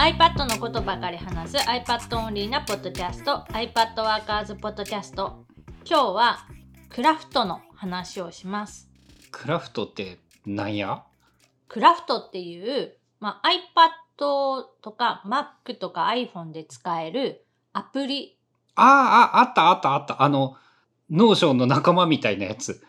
iPad のことばかり話す iPad オンリーなポッドキャスト iPad ワーカーズポッドキャスト今日はクラフトの話をしますクラフトってなんや？クラフトっていう、まあ、iPad とか Mac とか iPhone で使えるアプリああ、ああったあったあった。あの、 Notion の仲間みたいなやつ。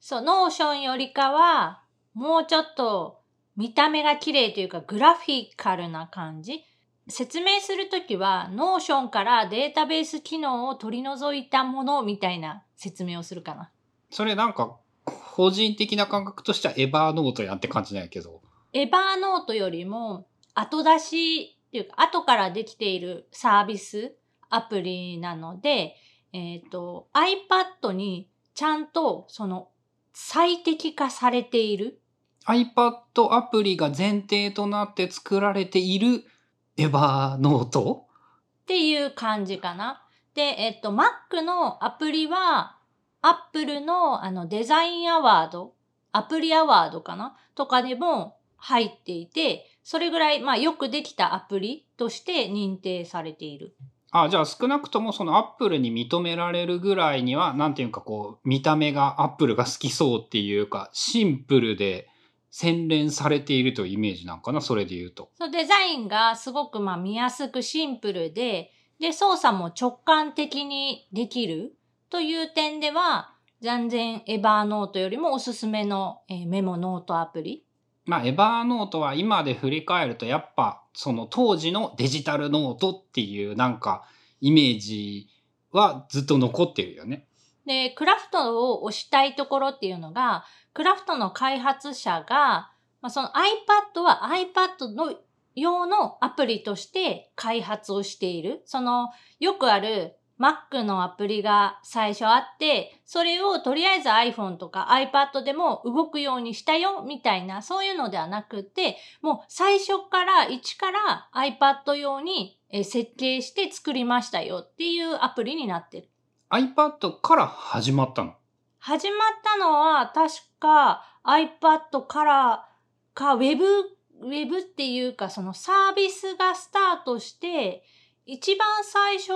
そう、 Notion よりかは、もうちょっと見た目が綺麗というかグラフィカルな感じ。説明するときは、 Notion からデータベース機能を取り除いたものみたいな説明をするかな。それなんか、個人的な感覚としては Evernote やんって感じなんやけど。 Evernote よりも後出しっていうか後からできているサービスアプリなので、えっ、と iPad にちゃんとその最適化されている iPad アプリが前提となって作られているエバーノート？っていう感じかな。で、えっ、と Mac のアプリは Apple のあのデザインアワード、アプリアワードかな？とかでも入っていて、それぐらい、まあ、よくできたアプリとして認定されている。あ、じゃあ少なくともそのアップルに認められるぐらいには、なんていうかこう、見た目がアップルが好きそうっていうか、シンプルで洗練されているというイメージなんかな、それで言うと。そうデザインがすごくまあ見やすくシンプルで、で、操作も直感的にできるという点では、全然エバーノートよりもおすすめの、えーメモノートアプリ。まあ、エバーノートは今で振り返ると、やっぱ、その当時のデジタルノートっていうなんか、イメージはずっと残ってるよね。で、クラフトを推したいところっていうのが、クラフトの開発者が、まあ、その iPad は iPad の用のアプリとして開発をしている。その、よくある Mac のアプリが最初あって、それをとりあえず iPhone とか iPad でも動くようにしたよ、みたいな、そういうのではなくて、もう最初から、一から iPad 用に設計して作りましたよっていうアプリになってる。iPad から始まったの？始まったのは確か iPad からか Web、Web っていうかそのサービスがスタートして一番最初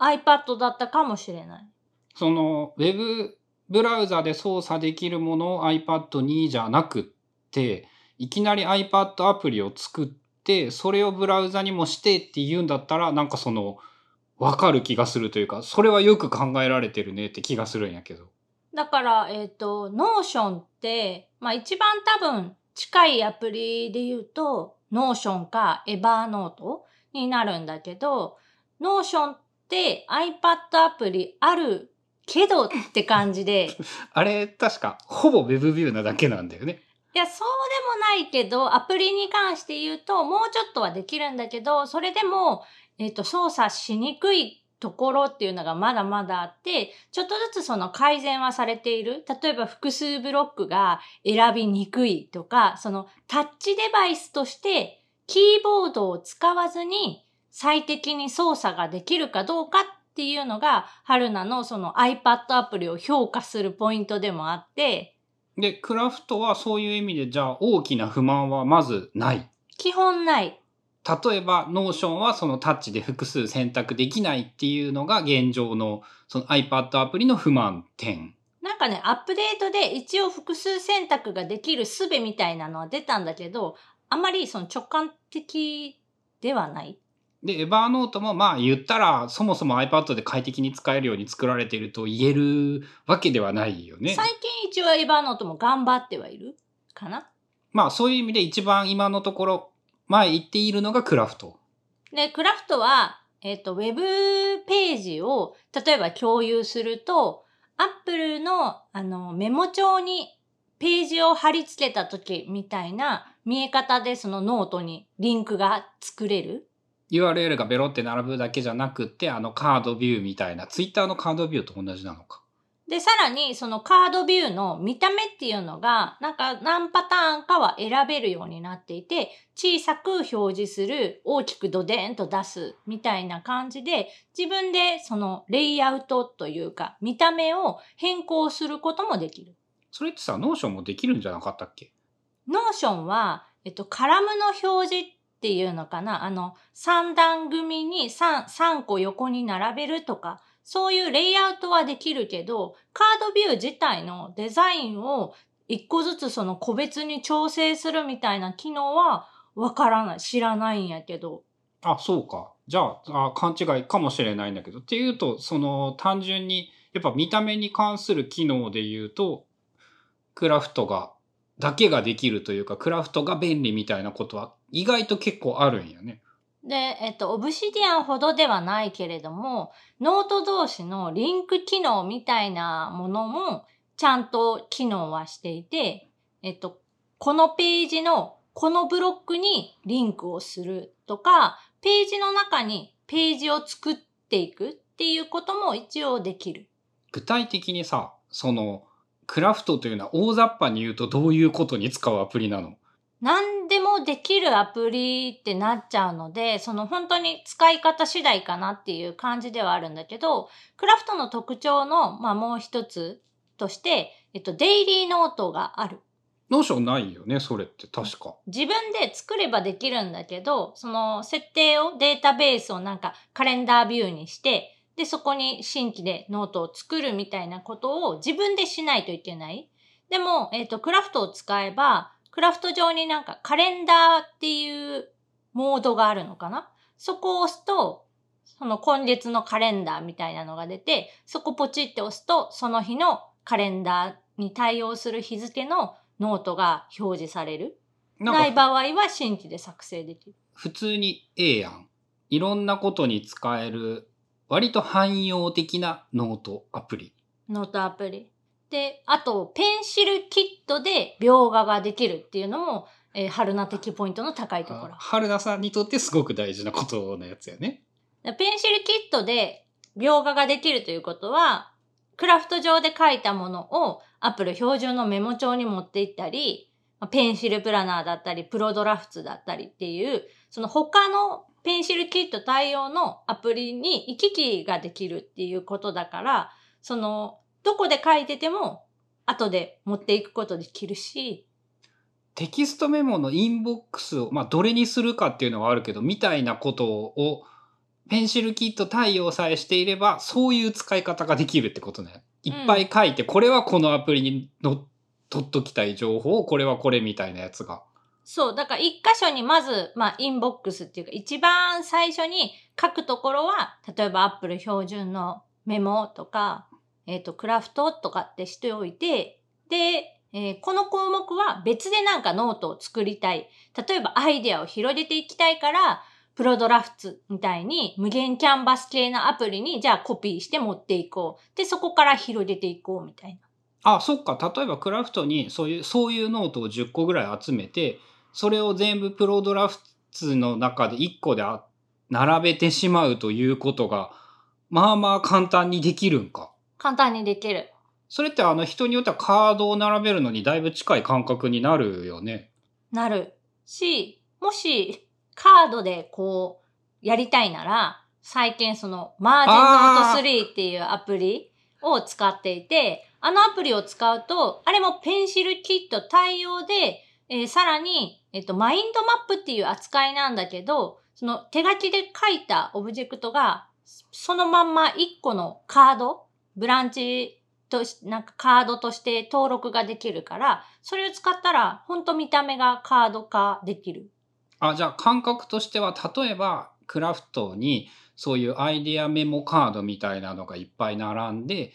iPad だったかもしれない。その、ウェブブラウザで操作できるものを iPad にじゃなくって、いきなり iPad アプリを作って、それをブラウザにもしてって言うんだったら、なんかその、わかる気がするというか、それはよく考えられてるねって気がするんやけど。だから、えっ、と、Notion って、まあ一番多分近いアプリで言うと Notion か Evernote になるんだけど、Notion って iPad アプリあるけどって感じで、あれ、確か、ほぼ Web ビューなだけなんだよね。いや、そうでもないけど、アプリに関して言うと、もうちょっとはできるんだけど、それでも、えっ、と、操作しにくいところっていうのがまだまだあって、ちょっとずつその改善はされている。例えば複数ブロックが選びにくいとか、そのタッチデバイスとしてキーボードを使わずに最適に操作ができるかどうかっていうのが、春菜のその iPad アプリを評価するポイントでもあって、で、クラフトはそういう意味で、じゃあ大きな不満はまずない。基本ない。例えば、 Notion はそのタッチで複数選択できないっていうのが現状のその iPad アプリの不満点。なんかね、アップデートで一応複数選択ができる術みたいなのは出たんだけど、あまりその直感的ではない。で、 Evernote もまあ言ったらそもそも iPad で快適に使えるように作られていると言えるわけではないよね。最近一応 Evernote も頑張ってはいるかなまあそういう意味で一番今のところええ線いっているのが Craft。で、クラフトは、えっ、と、ウェブページを、例えば共有すると、アップルの、あの、メモ帳にページを貼り付けた時みたいな見え方でそのノートにリンクが作れる。URL がベロって並ぶだけじゃなくってあのカードビューみたいな Twitter のカードビューと同じなのか。で、さらに、そのカードビューの見た目っていうのが、なんか何パターンかは選べるようになっていて、小さく表示する、大きくドデーンと出す、みたいな感じで、自分でそのレイアウトというか、見た目を変更することもできる。それってさ、 Notion もできるんじゃなかったっけ？ Notion は、えっと、カラムの表示っっていうのかな？あの、3段組に 3, 3個横に並べるとか、そういうレイアウトはできるけど、カードビュー自体のデザインを一個ずつその個別に調整するみたいな機能はわからない。知らないんやけど。あ、そうか。じゃああ、勘違いかもしれないんだけど。っていうと、その単純に、やっぱ見た目に関する機能で言うと、クラフトが、だけができるというか、クラフトが便利みたいなことは意外と結構あるんやね。で、えっと、 Obsidian ほどではないけれども、ノート同士のリンク機能みたいなものも、ちゃんと機能はしていて、えっと、このページのこのブロックにリンクをするとか、ページの中にページを作っていくっていうことも一応できる。具体的にさ、その、クラフトというのは大雑把に言うとどういうことに使うアプリなの？何でもできるアプリってなっちゃうので、その本当に使い方次第かなっていう感じではあるんだけど、クラフトの特徴の、まあもう一つとして、えっと、デイリーノートがある。 Notion ないよね、それって確か。自分で作ればできるんだけど、その設定をデータベースをなんかカレンダービューにして、で、そこに新規でノートを作るみたいなことを自分でしないといけない。でも、えっ、と、クラフトを使えば、クラフト上になんかカレンダーっていうモードがあるのかな？そこを押すと、その今月のカレンダーみたいなのが出て、そこポチって押すと、その日のカレンダーに対応する日付のノートが表示される。ない場合は新規で作成できる。普通に ええやん。いろんなことに使える、割と汎用的なノートアプリ。ノートアプリ。で、あと、 PencilKit で描画ができるっていうのも、えー、春菜的ポイントの高いところ。春菜さんにとってすごく大事なことのやつやね。ペンシルキットで描画ができるということは、クラフト上で書いたものをアップル標準のメモ帳に持っていったり、ペンシルプラナーだったり、プロドラフツだったりっていう、その他のペンシルキット対応のアプリに行き来ができるっていうことだから、そのどこで書いてても、後で持っていくことできるし、テキストメモのインボックスを、まあ、どれにするかっていうのはあるけど、みたいなことを、 PencilKit 対応さえしていれば、そういう使い方ができるってことね。いっぱい書いて、うん、これはこのアプリにの取っときたい情報、これはこれみたいなやつが。そう。だから一箇所にまず、まあ、インボックスっていうか、一番最初に書くところは、例えば Apple 標準のメモとか、えっ、ー、と、クラフトとかってしておいて、で、えー、この項目は別でなんかノートを作りたい。例えばアイデアを広げていきたいから、 Prodrafts みたいに無限キャンバス系のアプリにじゃあコピーして持っていこう。で、そこから広げていこうみたいな。あ、そっか。例えばクラフトにそういう、そういうノートを10個ぐらい集めて、それを全部 Prodrafts の中で1個で並べてしまうということが、まあまあ簡単にできるんか。簡単にできる。それってあの人によってはカードを並べるのにだいぶ近い感覚になるよね。なる。し、もしカードでこうやりたいなら、最近そのマージンノート3っていうアプリを使っていて、あのアプリを使うと、あれもペンシルキット対応で、えー、さらに、えっと、マインドマップっていう扱いなんだけど、その手書きで書いたオブジェクトが、そのまんま1個のカードブランチとし、なんかカードとして登録ができるから、それを使ったら、ほんと見た目がカード化できる。あ、じゃあ感覚としては、例えば、クラフトに、そういうアイデアメモカードみたいなのがいっぱい並んで、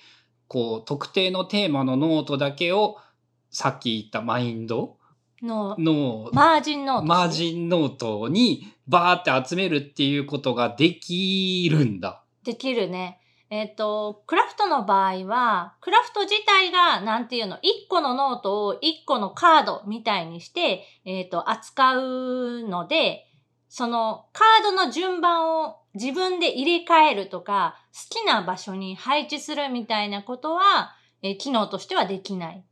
こう、特定のテーマのノートだけを、さっき言ったマインド？の、の、 MarginNote。 MarginNote にバーって集めるっていうことができるんだ。できるね。えっ、ー、と、クラフトの場合は、クラフト自体が、なんていうの、1個のノートを1個のカードみたいにして、えっ、ー、と、扱うので、そのカードの順番を自分で入れ替えるとか、好きな場所に配置するみたいなことは、えー、機能としてはできない。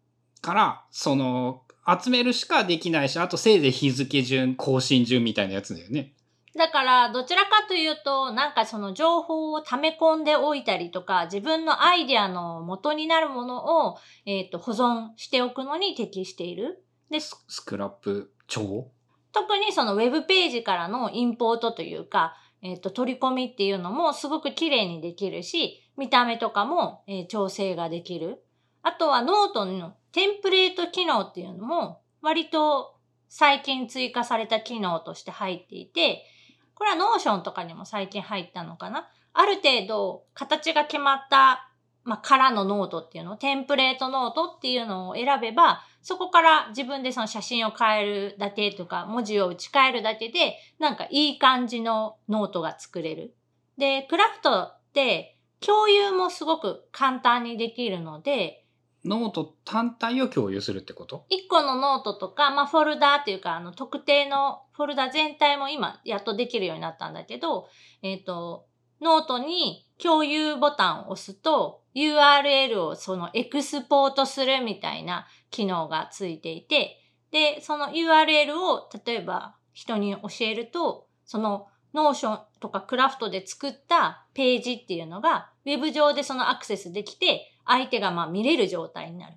から、その、集めるしかできないし、あとせいぜい日付順、更新順みたいなやつだよね。だから、どちらかというと、なんかその情報を溜め込んでおいたりとか、自分のアイデアの元になるものを、えっ、ー、と、保存しておくのに適している。で、スクラップ帳？と特にそのウェブページからのインポートというか、えっ、と、取り込みっていうのもすごく綺麗にできるし、見た目とかも、えー調整ができる。あとはノートのテンプレート機能っていうのも割と最近追加された機能として入っていて、これは Notion とかにも最近入ったのかな？ある程度形が決まった、まあ、からのノートっていうの、テンプレートノートっていうのを選べば、そこから自分でその写真を変えるだけとか、文字を打ち替えるだけで、なんかいい感じのノートが作れる。で、クラフトって共有もすごく簡単にできるので、ノート単体を共有するってこと？一個のノートとか、まあ、フォルダーっていうか、あの、特定のフォルダ全体も今、やっとできるようになったんだけど、えっ、と、ノートに共有ボタンを押すと、URL をそのエクスポートするみたいな機能がついていて、で、その URL を例えば人に教えると、その Notion とかクラフトで作ったページっていうのが、ウェブ上でそのアクセスできて、相手がまあ見れる状態になる。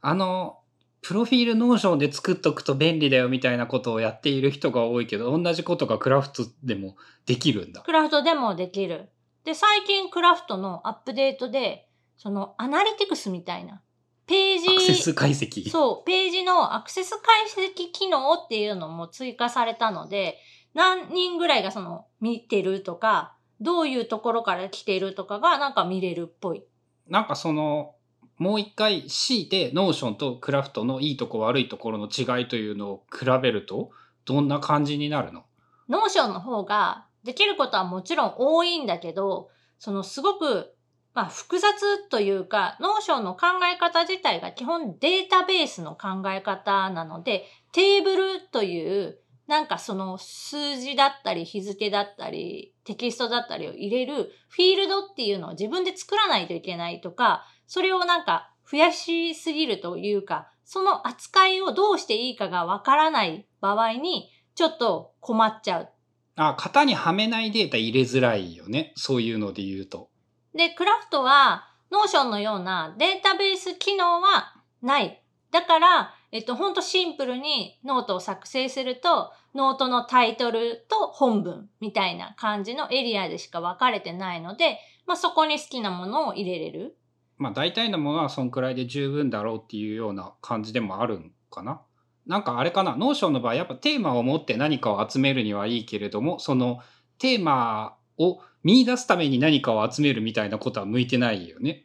あの、プロフィールノーションで作っとくと便利だよみたいなことをやっている人が多いけど、同じことがクラフトでもできるんだ。クラフトでもできる。で、最近クラフトのアップデートで、そのアナリティクスみたいな、ページ、アクセス解析。そう、ページのアクセス解析機能っていうのも追加されたので、何人ぐらいがその見てるとか、どういうところから来ているとかがなんか見れるっぽい。なんかその、もう一回強いて Notion とクラフトのいいとこ悪いところの違いというのを比べると、どんな感じになるの？ Notion の方ができることはもちろん多いんだけど、そのすごく、まあ複雑というか、 Notion の考え方自体が基本データベースの考え方なので、テーブルという、なんかその数字だったり日付だったりテキストだったりを入れるフィールドっていうのを自分で作らないといけないとか、それをなんか増やしすぎるというか、その扱いをどうしていいかがわからない場合に、ちょっと困っちゃう。あ、型にはめないデータ入れづらいよね。そういうので言うと。で、クラフトは、 Notionのようなデータベース機能はない。だから、えっと、ほんとシンプルにノートを作成すると、ノートのタイトルと本文みたいな感じのエリアでしか分かれてないので、まあ、そこに好きなものを入れれる。まあ大体のものはそんくらいで十分だろうっていうような感じでもあるんかな。なんかあれかな、 Notionの場合やっぱテーマを持って何かを集めるにはいいけれども、そのテーマを見出すために何かを集めるみたいなことは向いてないよね。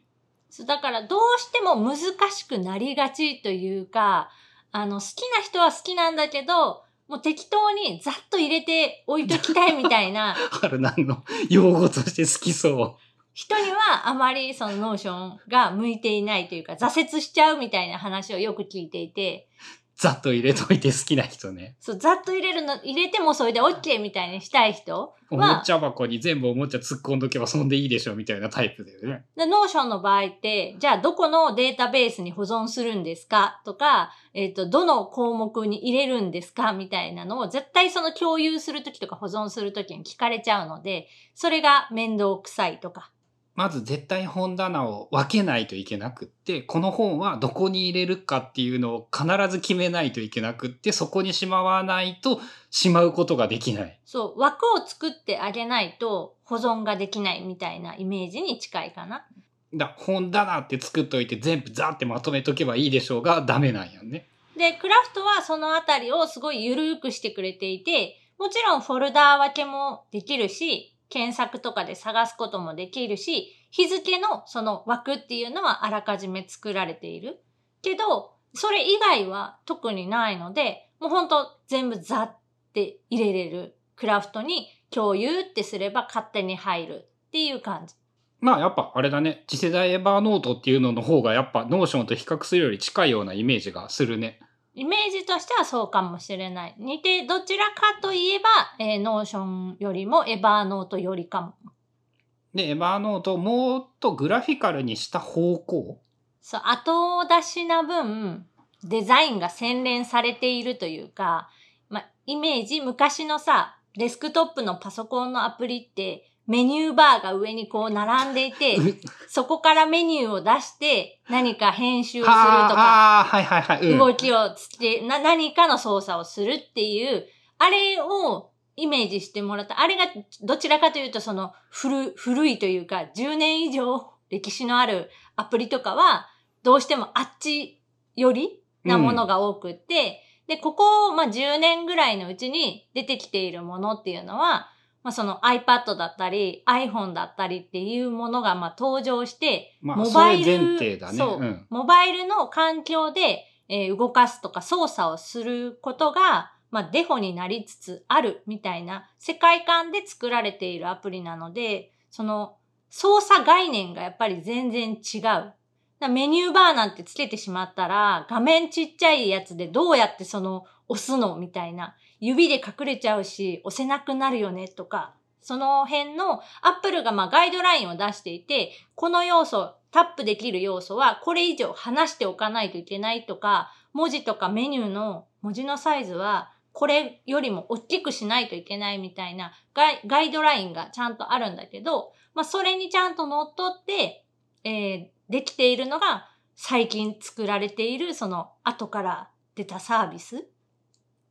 そうだからどうしても難しくなりがちというか、あの、好きな人は好きなんだけど、もう適当にざっと入れて置いときたいみたいな。春菜の？用語として好きそう。人にはあまりその Notionが向いていないというか挫折しちゃうみたいな話をよく聞いていて、ざっと入れといて好きな人ね。そう、ざっと入れるの、入れてもそれで OK みたいにしたい人おもは、ちゃ箱に全部おもちゃ突っ込んどけばそんでいいでしょみたいなタイプだよね。で Notionの場合って、じゃあどこのデータベースに保存するんですかとか、えっ、と、どの項目に入れるんですかみたいなのを絶対その共有するときとか保存するときに聞かれちゃうので、それが面倒くさいとか。まず絶対本棚を分けないといけなくって、この本はどこに入れるかっていうのを必ず決めないといけなくって、そこにしまわないとしまうことができない。そう、枠を作ってあげないと保存ができないみたいなイメージに近いかな。だ本棚って作っといて全部ザーってまとめとけばいいでしょうがダメなんやね。で、クラフトはそのあたりをすごい緩くしてくれていて、もちろんフォルダー分けもできるし、検索とかで探すこともできるし、日付のその枠っていうのはあらかじめ作られている。けど、それ以外は特にないので、もうほんと全部ザって入れれる。クラフトに共有ってすれば勝手に入るっていう感じ。まあやっぱあれだね。次世代 Evernote っていうのの方がやっぱ Notionと比較するより近いようなイメージがするね。イメージとしてはそうかもしれない。似て、どちらかといえば、えー、 Notionよりも Evernote寄りかも。で、 Evernoteをもっとグラフィカルにした方向？そう、後出しな分、デザインが洗練されているというか、まあ、イメージ、昔のさ、デスクトップのパソコンのアプリって、メニューバーが上にこう並んでいて、そこからメニューを出して何か編集をするとか、はいはいはい。うん動きをつけ、な、何かの操作をするっていう、あれをイメージしてもらった。あれがどちらかというとその古古いというか10年以上歴史のあるアプリとかはどうしてもあっち寄りなものが多くって、で、ここ、まあ、10年ぐらいのうちに出てきているものっていうのは、まあ、その iPad だったり iPhone だったりっていうものがまあ登場して、まあ、モバイル前提だね。そううん。モバイルの環境で、えー動かすとか操作をすることが、まあ、デフォになりつつあるみたいな世界観で作られているアプリなので、その操作概念がやっぱり全然違う。だメニューバーなんてつけてしまったら、画面ちっちゃいやつでどうやってその押すのみたいな。指で隠れちゃうし、押せなくなるよねとか。その辺のアップルがまあガイドラインを出していて、この要素、タップできる要素はこれ以上離しておかないといけないとか、文字とかメニューの文字のサイズはこれよりも大きくしないといけないみたいなガイガイドラインがちゃんとあるんだけど、まあそれにちゃんと乗っ取って、えーできているのが最近作られているその後から出たサービス。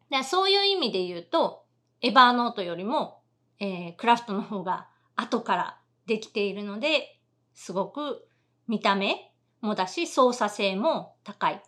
でそういう意味で言うと、エバーノートよりも、えークラフトの方が後からできているので、すごく見た目もだし操作性も高い。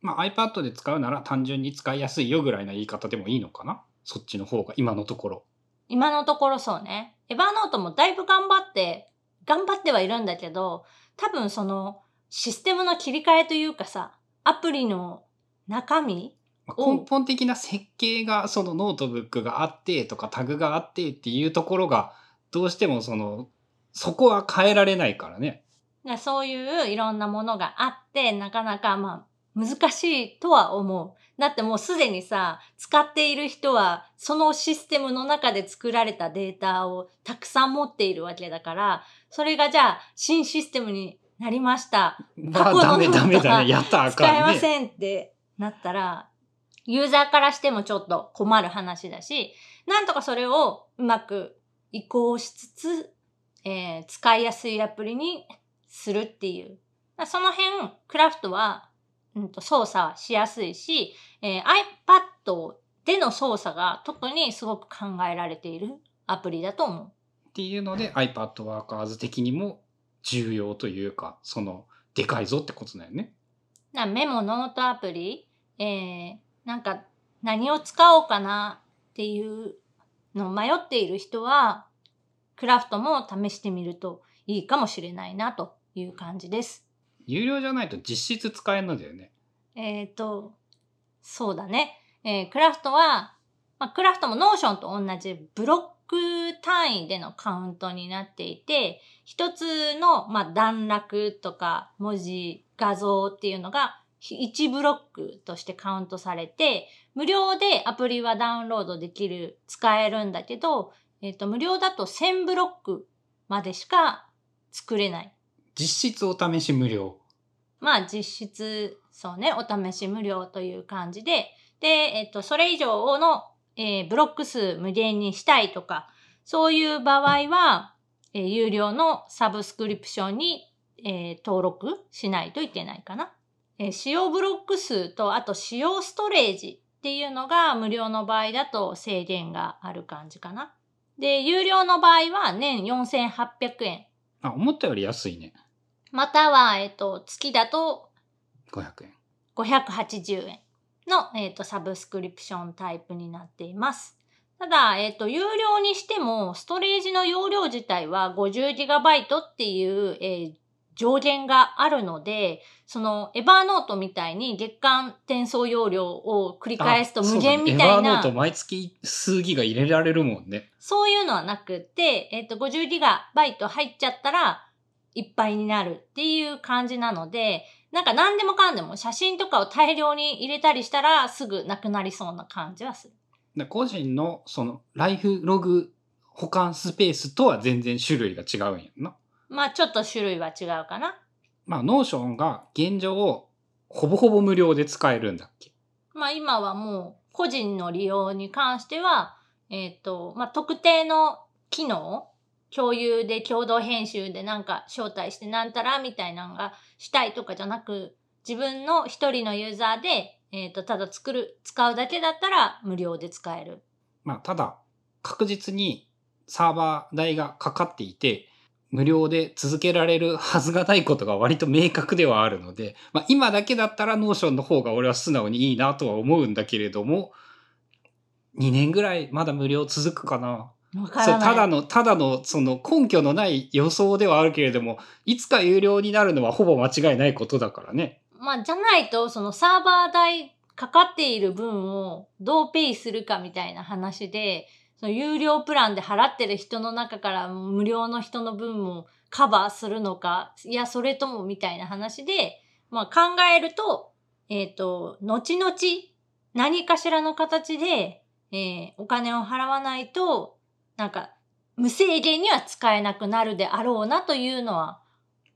まあ、iPad で使うなら単純に使いやすいよぐらいな言い方でもいいのかな？そっちの方が今のところ。今のところそうね。エバーノートもだいぶ頑張って、頑張ってはいるんだけど、多分そのシステムの切り替えというかさ、アプリの中身根本的な設計がそのノートブックがあってとかタグがあってっていうところがどうしてもそのそこは変えられないからね。がそういういろんなものがあって、なかなかまあ難しいとは思う。だってもうすでにさ、使っている人はそのシステムの中で作られたデータをたくさん持っているわけだから、それがじゃあ新システムになりました。まあダメダメだね。やったらあ使えかんね。ませんってなったら、ユーザーからしてもちょっと困る話だし、なんとかそれをうまく移行しつつ、えー使いやすいアプリにするっていう。だその辺、クラフトは、うん、と操作しやすいし、えー iPad での操作が特にすごく考えられているアプリだと思う。っていうので iPad ワーカーズ的にも重要というかそのでかいぞってことだよね。なメモ、ノートアプリ、えー、なんか何を使おうかなっていうのを迷っている人は、クラフトも試してみるといいかもしれないなという感じです。有料じゃないと実質使えるんだよね。えっ、と、そうだね。えークラフトは、まあ、クラフトも Notionと同じブロック単位でのカウントになっていて、一つの、まあ、段落とか文字、画像っていうのが1ブロックとしてカウントされて、無料でアプリはダウンロードできる、使えるんだけど、えっ、と、無料だと1000ブロックまでしか作れない。実質お試し無料。まあ実質、そうね、お試し無料という感じで、で、えっと、それ以上の、えーブロック数無限にしたいとか、そういう場合は、えー有料のサブスクリプションに、えー登録しないといけないかな。えー使用ブロック数と、あと使用ストレージっていうのが無料の場合だと制限がある感じかな。で、有料の場合は年4800円。あ、思ったより安いね。または、えっと、月だと500円。580円の、えっとサブスクリプションタイプになっています。ただ、えっ、と、有料にしても、ストレージの容量自体は 50GB っていう、えー上限があるので、その、エバーノートみたいに月間転送容量を繰り返すと無限みたいそうだねエバーノな、ート毎月数ギガ入れられるもんね。そういうのはなくって、えっ、と、50GB 入っちゃったら、いっぱいになるっていう感じなので、なんか何でもかんでも写真とかを大量に入れたりしたらすぐなくなりそうな感じはする。で個人のそのライフログ保管スペースとは全然種類が違うんやんな。まあちょっと種類は違うかな。まあ、 Notionが現状ほぼほぼ無料で使えるんだっけ？まあ今はもう個人の利用に関しては、えっ、と、まあ特定の機能、共有で共同編集でなんか招待してなんたらみたいなのがしたいとかじゃなく、自分の一人のユーザーで、えっ、と、ただ作る、使うだけだったら無料で使える。まあ、ただ、確実にサーバー代がかかっていて、無料で続けられるはずがないことが割と明確ではあるので、まあ、今だけだったら Notionの方が俺は素直にいいなとは思うんだけれども、2年ぐらいまだ無料続くかな。そわからない。れただの、ただの、その根拠のない予想ではあるけれども、いつか有料になるのはほぼ間違いないことだからね。まあ、じゃないと、そのサーバー代かかっている分をどうペイするかみたいな話で、その有料プランで払ってる人の中から無料の人の分もカバーするのか、いや、それともみたいな話で、まあ考えると、えっ、と、後々何かしらの形で、えーお金を払わないと、なんか、無制限には使えなくなるであろうなというのは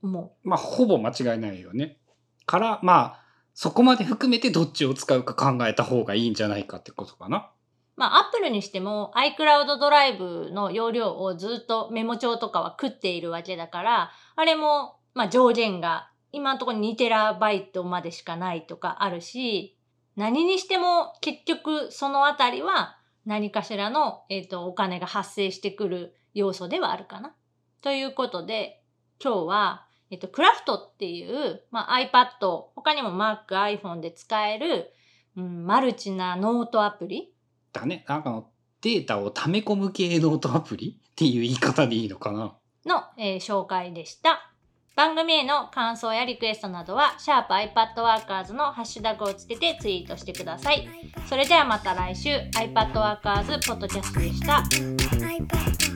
思う。まあ、ほぼ間違いないよね。から、まあ、そこまで含めてどっちを使うか考えた方がいいんじゃないかってことかな。まあ、アップルにしても iCloud ドライブの容量をずっとメモ帳とかは食っているわけだから、あれも、まあ、上限が今のところ2テラバイトまでしかないとかあるし、何にしても結局そのあたりは何かしらの、えっ、と、お金が発生してくる要素ではあるかな。ということで、今日は、えっ、と、クラフトっていう、まあ、iPad、他にも Mac、iPhone で使える、うん、マルチなノートアプリだね。なんかあの、データを溜め込む系ノートアプリっていう言い方でいいのかな。の、えー紹介でした。番組への感想やリクエストなどは、シャープ i p a d w o r k e r s のハッシュタグをつけてツイートしてください。それではまた来週、iPadWorkers ポッドキャストでした。I